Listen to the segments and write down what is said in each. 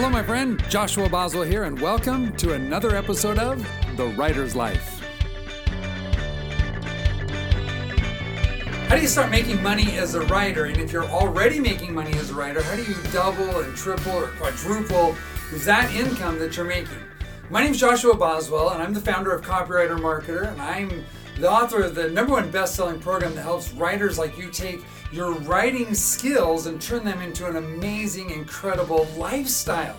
Hello, my friend. Joshua Boswell here, and welcome to another episode of The Writer's Life. How do you start making money as a writer? And if you're already making money as a writer, how do you double and triple or quadruple that income that you're making? My name is Joshua Boswell, and I'm the founder of Copywriter Marketer, and I'm the author of the number one best selling program that helps writers like you take your writing skills and turn them into an amazing, incredible lifestyle.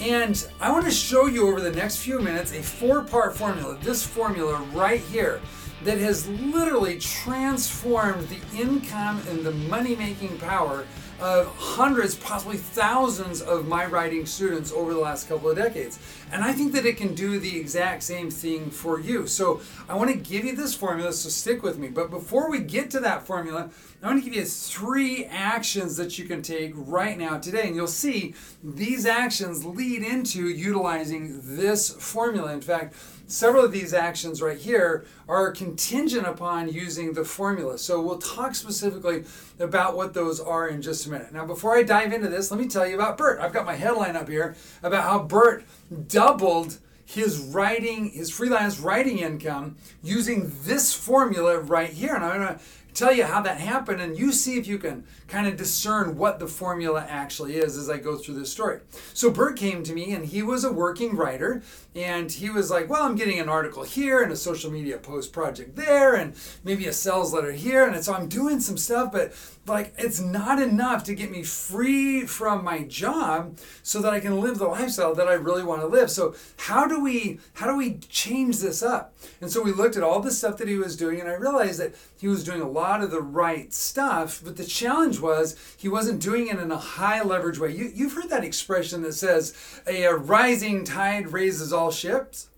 And I want to show you over the next few minutes a four part formula, this formula right here, that has literally transformed the income and the money making power of hundreds, possibly thousands of my writing students over the last couple of decades. And I think that it can do the exact same thing for you. So I want to give you this formula, so stick with me. But before we get to that formula, I want to give you three actions that you can take right now today. And you'll see these actions lead into utilizing this formula. In fact, several of these actions right here are contingent upon using the formula. So we'll talk specifically about what those are in just a minute. Now, before I dive into this, let me tell you about Bert. I've got my headline up here about how Bert doubled his writing, his freelance writing income using this formula right here. And I'm going to tell you how that happened and you see if you can kind of discern what the formula actually is as I go through this story. So Bert came to me and he was a working writer and he was like, well, I'm getting an article here and a social media post project there and maybe a sales letter here and so I'm doing some stuff but like it's not enough to get me free from my job so that I can live the lifestyle that I really want to live. So how do we how do we change this up? And so we looked at all the stuff that he was doing and I realized that he was doing a lot of the right stuff, but the challenge was he wasn't doing it in a high leverage way. You, you've heard that expression that says a, a rising tide raises all ships.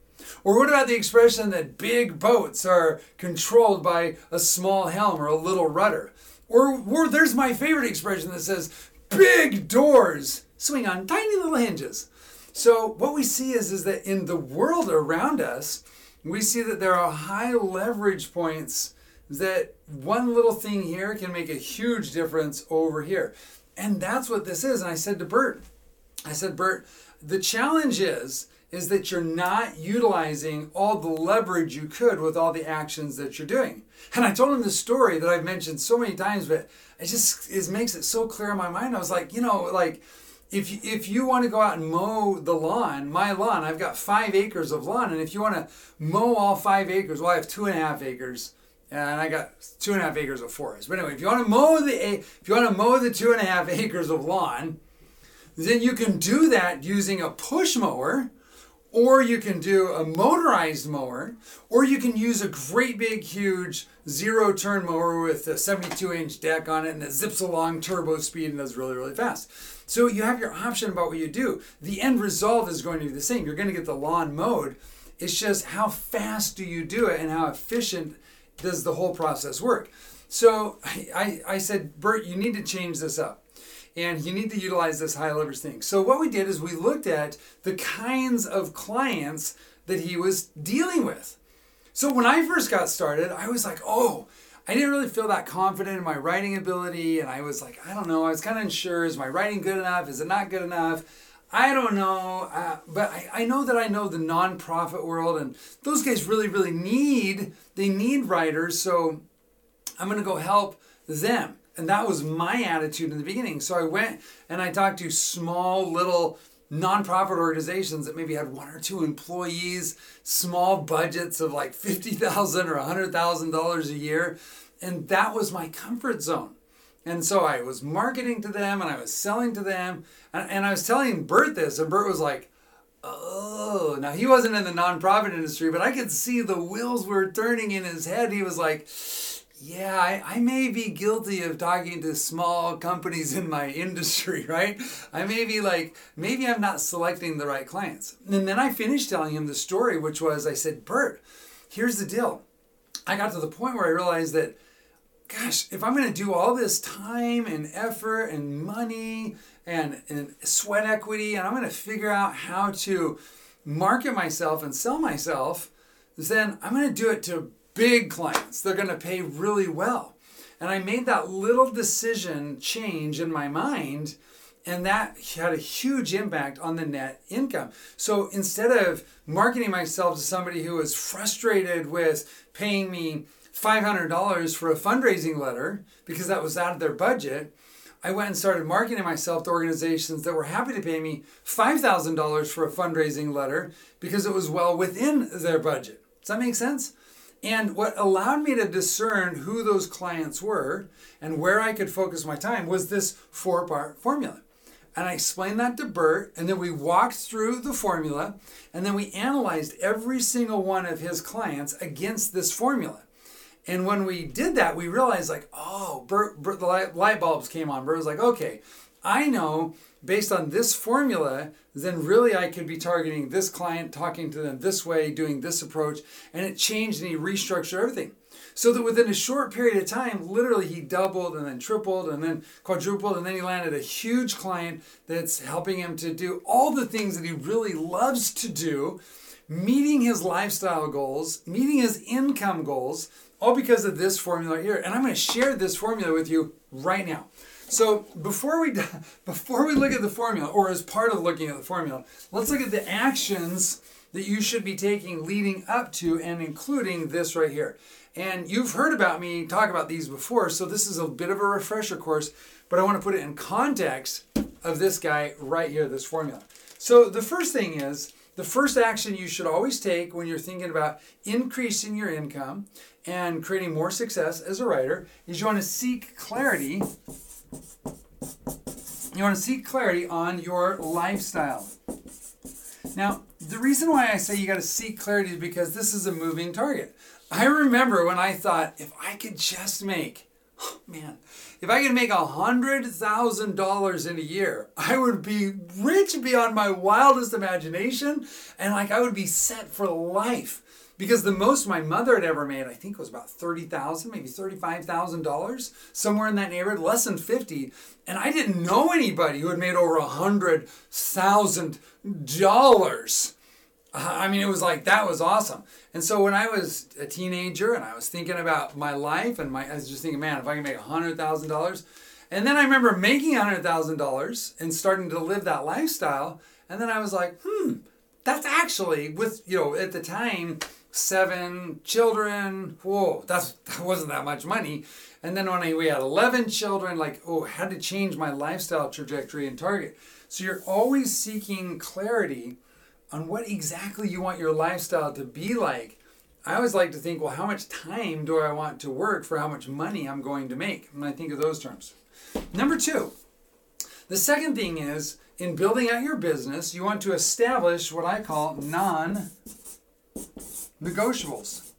Or what about the expression that big boats are controlled by a small helm or a little rudder? Or, or there's my favorite expression that says big doors swing on tiny little hinges. So what we see is, is that in the world around us, we see that there are high leverage points that one little thing here can make a huge difference over here. And that's what this is. And I said to Bert, I said, Bert, the challenge is is that you're not utilizing all the leverage you could with all the actions that you're doing. And I told him this story that I've mentioned so many times, but it just it makes it so clear in my mind. I was like, you know, like if you, if you want to go out and mow the lawn, my lawn, I've got five acres of lawn, and if you want to mow all five acres, well, I have two and a half acres and I got two and a half acres of forest. But anyway, if you want to mow the if you want to mow the two and a half acres of lawn, then you can do that using a push mower, or you can do a motorized mower, or you can use a great big huge zero turn mower with a 72 inch deck on it and it zips along turbo speed and does really really fast. So you have your option about what you do. The end result is going to be the same. You're going to get the lawn mowed. It's just how fast do you do it and how efficient does the whole process work? So I, I said, Bert, you need to change this up and you need to utilize this high leverage thing. So what we did is we looked at the kinds of clients that he was dealing with. So when I first got started, I was like, oh, I didn't really feel that confident in my writing ability. And I was like, I don't know, I was kind of unsure. Is my writing good enough? Is it not good enough? I don't know, uh, but I, I know that I know the nonprofit world, and those guys really, really need they need writers. So I'm gonna go help them, and that was my attitude in the beginning. So I went and I talked to small little nonprofit organizations that maybe had one or two employees, small budgets of like fifty thousand or a hundred thousand dollars a year, and that was my comfort zone. And so I was marketing to them and I was selling to them. And, and I was telling Bert this, and Bert was like, Oh, now he wasn't in the nonprofit industry, but I could see the wheels were turning in his head. He was like, yeah, I, I, may be guilty of talking to small companies in my industry, right? I may be like, maybe I'm not selecting the right clients. And then I finished telling him the story, which was I said, Bert, here's the deal. I got to the point where I realized that gosh, if I'm going to do all this time and effort and money and, and sweat equity, and I'm going to figure out how to market myself and sell myself, then I'm going to do it to big clients. They're going to pay really well. And I made that little decision change in my mind. And that had a huge impact on the net income. So instead of marketing myself to somebody who was frustrated with paying me $500 for a fundraising letter because that was out of their budget, I went and started marketing myself to organizations that were happy to pay me $5,000 for a fundraising letter because it was well within their budget. Does that make sense? And what allowed me to discern who those clients were and where I could focus my time was this four part formula. And I explained that to Bert, and then we walked through the formula, and then we analyzed every single one of his clients against this formula. And when we did that, we realized like, oh, Bert, Bert, the light, light bulbs came on. Bert was like, okay, I know based on this formula, then really I could be targeting this client, talking to them this way, doing this approach, and it changed and he restructured everything. So that within a short period of time, literally he doubled and then tripled and then quadrupled, and then he landed a huge client that's helping him to do all the things that he really loves to do, meeting his lifestyle goals, meeting his income goals, all because of this formula here. And I'm going to share this formula with you right now. So before we before we look at the formula, or as part of looking at the formula, let's look at the actions that you should be taking leading up to and including this right here. And you've heard about me talk about these before, so this is a bit of a refresher course, but I want to put it in context of this guy right here, this formula. So the first thing is the first action you should always take when you're thinking about increasing your income and creating more success as a writer is you want to seek clarity. You want to seek clarity on your lifestyle. Now, the reason why I say you got to seek clarity is because this is a moving target. I remember when I thought if I could just make oh man, if I could make a hundred thousand dollars in a year, I would be rich beyond my wildest imagination, and like I would be set for life. Because the most my mother had ever made, I think, was about thirty thousand, maybe thirty-five thousand dollars, somewhere in that neighborhood, less than fifty. And I didn't know anybody who had made over a hundred thousand dollars. I mean, it was like that was awesome. And so when I was a teenager and I was thinking about my life and my, I was just thinking, man, if I can make a hundred thousand dollars, and then I remember making a hundred thousand dollars and starting to live that lifestyle, and then I was like, hmm, that's actually with you know at the time seven children. Whoa, that's that wasn't that much money. And then when I, we had eleven children, like oh, had to change my lifestyle trajectory and target. So you're always seeking clarity on what exactly you want your lifestyle to be like. I always like to think, well, how much time do I want to work for how much money I'm going to make? And I think of those terms. Number two, the second thing is in building out your business, you want to establish what I call non negotiables.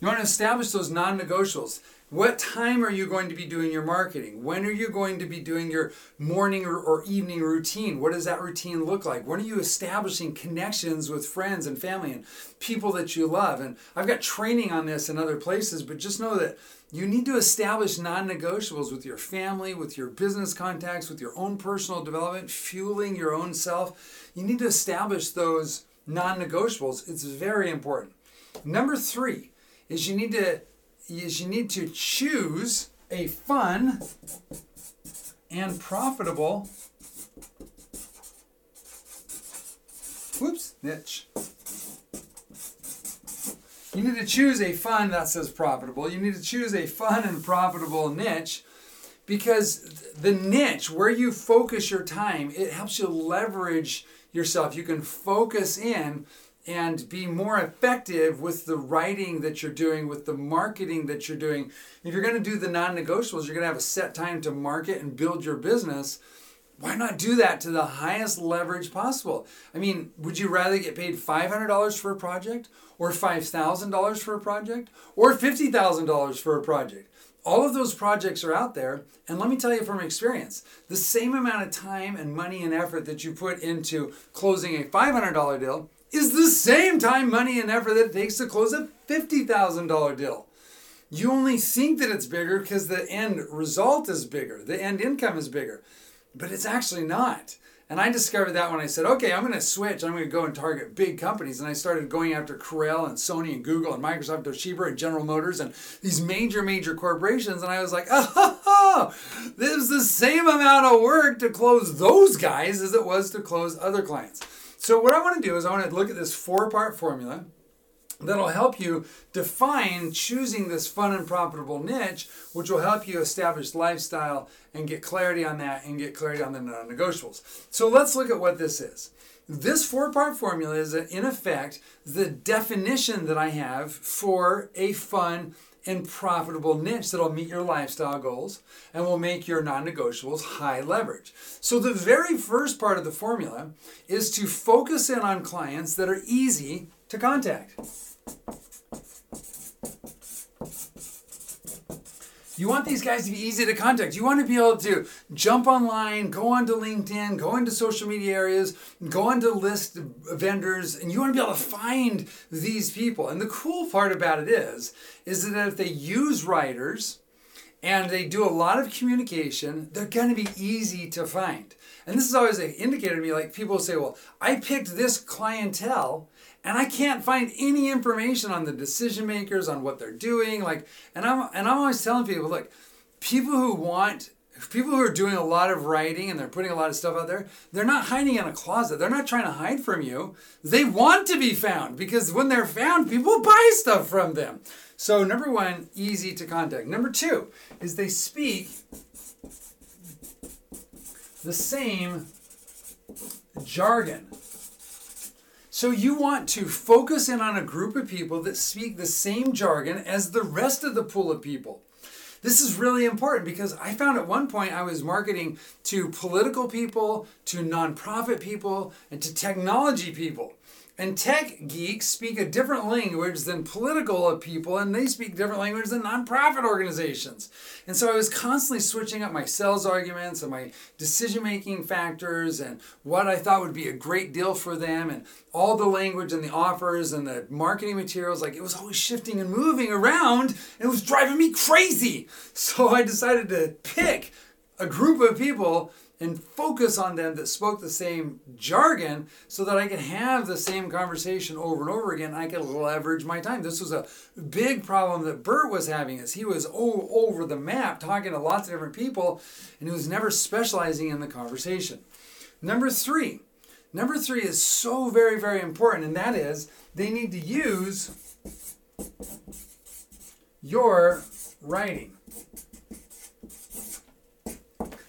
You want to establish those non negotiables. What time are you going to be doing your marketing? When are you going to be doing your morning or, or, evening routine? What does that routine look like? When are you establishing connections with friends and family and people that you love? And I've got training on this in other places, but just know that you need to establish non negotiables with your family, with your business contacts, with your own personal development, fueling your own self. You need to establish those non negotiables. It's very important. Number three is you need to is you need to choose a fun and profitable whoops niche. You need to choose a fun that says profitable. You need to choose a fun and profitable niche because the niche where you focus your time it helps you leverage yourself. You can focus in and be more effective with the writing that you're doing, with the marketing that you're doing. If you're going to do the non negotiables, you're going to have a set time to market and build your business. Why not do that to the highest leverage possible? I mean, would you rather get paid $500 for a project, or $5,000 for a project, or $50,000 for a project? All of those projects are out there, and let me tell you from experience the same amount of time and money and effort that you put into closing a $500 deal is the same time, money, and effort that it takes to close a $50,000 deal. You only think that it's bigger because the end result is bigger, the end income is bigger, but it's actually not. And I discovered that when I said, okay, I'm going to switch. I'm going to go and target big companies. And I started going after Corel and Sony and Google and Microsoft, Toshiba and General Motors and these major, major corporations. And I was like, oh, this is the same amount of work to close those guys as it was to close other clients. So what I want to do is I want to look at this four-part formula that'll help you define choosing this fun and profitable niche, which will help you establish lifestyle and get clarity on that and get clarity on the non negotiables. So let's look at what this is. This four part formula is, in effect, the definition that I have for a fun and profitable niche that'll meet your lifestyle goals and will make your non negotiables high leverage. So, the very first part of the formula is to focus in on clients that are easy to contact. You want these guys to be easy to contact. You want to be able to jump online, go onto LinkedIn, go into social media areas, go onto list vendors, and you want to be able to find these people. And the cool part about it is, is that if they use writers and they do a lot of communication, they're going to be easy to find. And this is always an indicator to me, like people say, well, I picked this clientele and I can't find any information on the decision makers on what they're doing. Like, and I'm and I'm always telling people, look, people who want people who are doing a lot of writing and they're putting a lot of stuff out there, they're not hiding in a closet. They're not trying to hide from you. They want to be found because when they're found, people buy stuff from them. So number one, easy to contact. Number two is they speak the same jargon. So you want to focus in on a group of people that speak the same jargon as the rest of the pool of people. This is really important because I found at one point I was marketing to political people, to nonprofit people, and to technology people. And tech geeks speak a different language than political people, and they speak different language than nonprofit organizations. And so I was constantly switching up my sales arguments and my decision making factors and what I thought would be a great deal for them, and all the language and the offers and the marketing materials. Like it was always shifting and moving around, and it was driving me crazy. So I decided to pick a group of people and focus on them that spoke the same jargon so that I could have the same conversation over and over again. I could leverage my time. This was a big problem that Bert was having is he was all over the map talking to lots of different people and he was never specializing in the conversation. Number three. Number three is so very, very important, and that is they need to use your writing.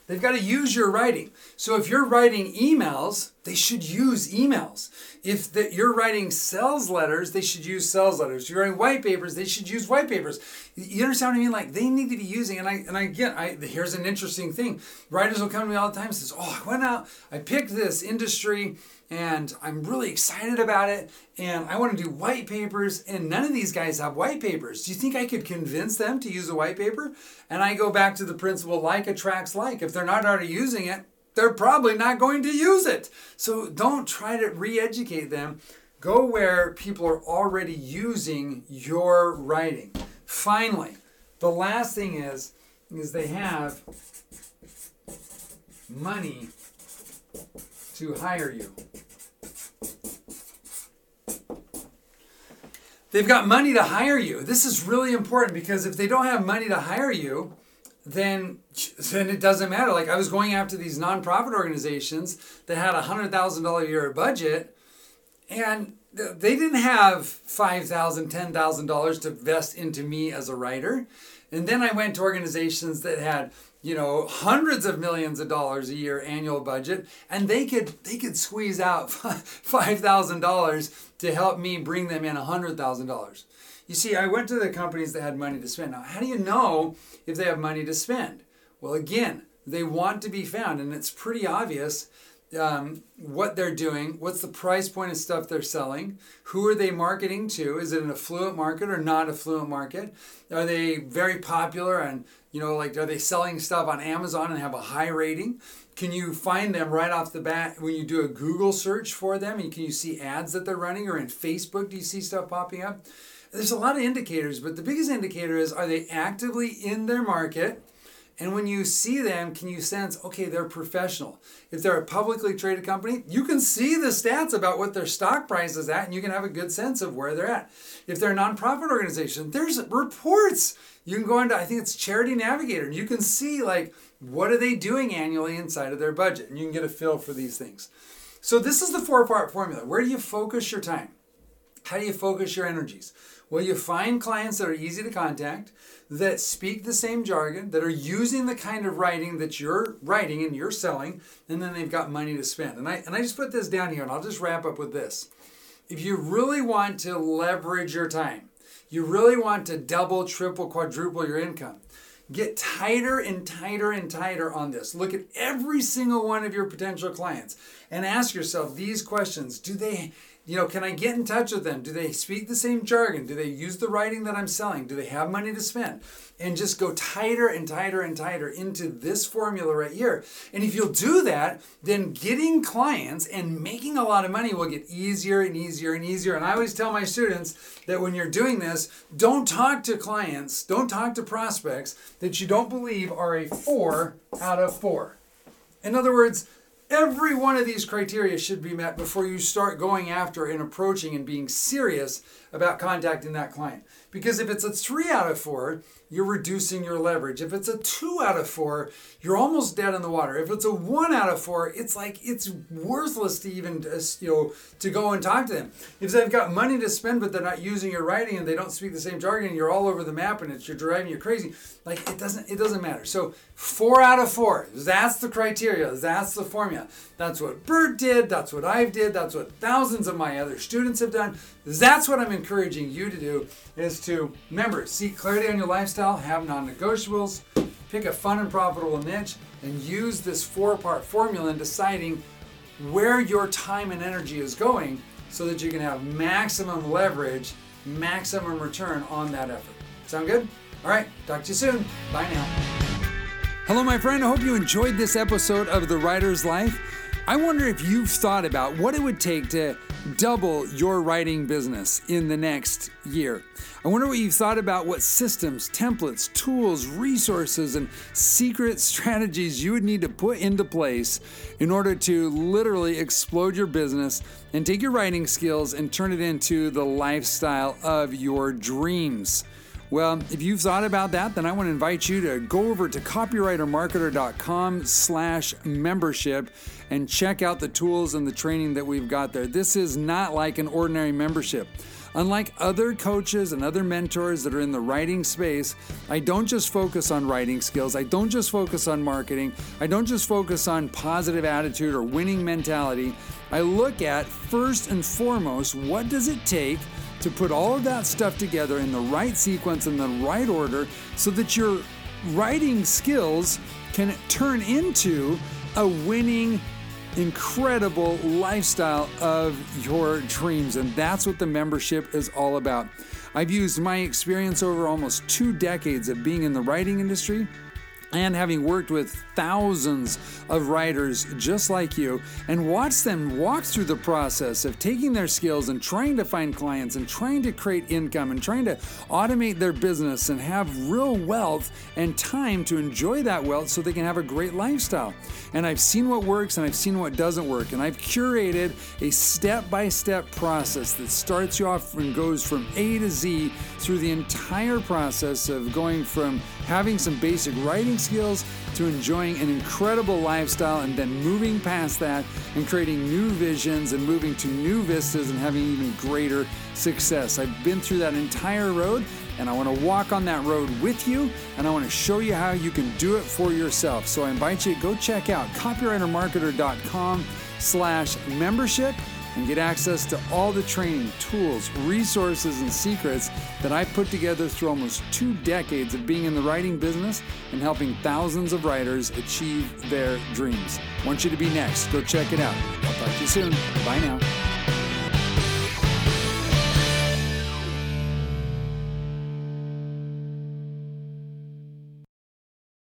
They've got to use your writing. So if you're writing emails, they should use emails. If the, you're writing sales letters, they should use sales letters. If you're writing white papers, they should use white papers. You understand what I mean? Like they need to be using. And I and I again, I here's an interesting thing. Writers will come to me all the time and says, "Oh, I went out, I picked this industry." And I'm really excited about it. And I want to do white papers, and none of these guys have white papers. Do you think I could convince them to use a white paper? And I go back to the principle like attracts like. If they're not already using it, they're probably not going to use it. So don't try to re educate them. Go where people are already using your writing. Finally, the last thing is, is they have money to hire you. They've got money to hire you. This is really important because if they don't have money to hire you, then then it doesn't matter. Like I was going after these nonprofit organizations that had a hundred thousand dollar a year budget, and they didn't have five thousand, ten thousand dollars $10,000 to invest into me as a writer. And then I went to organizations that had you know hundreds of millions of dollars a year annual budget and they could they could squeeze out $5000 to help me bring them in $100000 you see i went to the companies that had money to spend. Now how do you know if they have money to spend? Well again they want to be found and it's pretty obvious um, what they're doing, what's the price point of stuff they're selling, who are they marketing to? Is it an affluent market or not affluent market? Are they very popular and you know like are they selling stuff on Amazon and have a high rating? Can you find them right off the bat when you do a Google search for them? And can you see ads that they're running or in Facebook? Do you see stuff popping up? There's a lot of indicators, but the biggest indicator is are they actively in their market? And when you see them, can you sense, okay, they're professional? If they're a publicly traded company, you can see the stats about what their stock price is at and you can have a good sense of where they're at. If they're a nonprofit organization, there's reports. You can go into, I think it's Charity Navigator, and you can see like what are they doing annually inside of their budget, and you can get a feel for these things. So this is the four-part formula. Where do you focus your time? How do you focus your energies? Well, you find clients that are easy to contact, that speak the same jargon, that are using the kind of writing that you're writing and you're selling, and then they've got money to spend. And I and I just put this down here and I'll just wrap up with this. If you really want to leverage your time, you really want to double, triple, quadruple your income, get tighter and tighter and tighter on this. Look at every single one of your potential clients and ask yourself these questions. Do they you know, can I get in touch with them? Do they speak the same jargon? Do they use the writing that I'm selling? Do they have money to spend? And just go tighter and tighter and tighter into this formula right here. And if you'll do that, then getting clients and making a lot of money will get easier and easier and easier. And I always tell my students that when you're doing this, don't talk to clients, don't talk to prospects that you don't believe are a four out of four. In other words, Every one of these criteria should be met before you start going after and approaching and being serious about contacting that client. Because if it's a three out of four, you're reducing your leverage. If it's a two out of four, you're almost dead in the water. If it's a one out of four, it's like it's worthless to even uh, you know to go and talk to them. If they've got money to spend but they're not using your writing and they don't speak the same jargon, you're all over the map and it's you're driving you crazy. Like it doesn't it doesn't matter. So four out of four. That's the criteria. That's the formula. That's what Bert did. That's what I've did. That's what thousands of my other students have done. That's what I'm encouraging you to do is to remember seek clarity on your lifestyle, have non-negotiables, pick a fun and profitable niche, and use this four-part formula in deciding where your time and energy is going so that you can have maximum leverage, maximum return on that effort. Sound good? All right, talk to you soon. Bye now. Hello, my friend. I hope you enjoyed this episode of The Writer's Life. I wonder if you've thought about what it would take to double your writing business in the next year. I wonder what you've thought about what systems, templates, tools, resources, and secret strategies you would need to put into place in order to literally explode your business and take your writing skills and turn it into the lifestyle of your dreams. Well, if you've thought about that, then I want to invite you to go over to copywritermarketer.com slash membership and check out the tools and the training that we've got there. This is not like an ordinary membership. Unlike other coaches and other mentors that are in the writing space, I don't just focus on writing skills. I don't just focus on marketing. I don't just focus on positive attitude or winning mentality. I look at first and foremost what does it take to put all of that stuff together in the right sequence in the right order so that your writing skills can turn into a winning incredible lifestyle of your dreams. And that's what the membership is all about. I've used my experience over almost two decades of being in the writing industry and having worked with thousands of writers just like you and watched them walk through the process of taking their skills and trying to find clients and trying to create income and trying to automate their business and have real wealth and time to enjoy that wealth so they can have a great lifestyle. And I've seen what works and I've seen what doesn't work. And I've curated a step by step process that starts you off and goes from A to Z through the entire process of going from having some basic writing skills to enjoying an incredible lifestyle and then moving past that and creating new visions and moving to new vistas and having even greater success. I've been through that entire road and I want to walk on that road with you and I want to show you how you can do it for yourself. So I invite you to go check out copywritermarketer.com slash membership and get access to all the training, tools, resources, and secrets that I've put together through almost two decades of being in the writing business and helping thousands of writers achieve their dreams. Want you to be next. Go check it out. I'll talk to you soon. Bye now.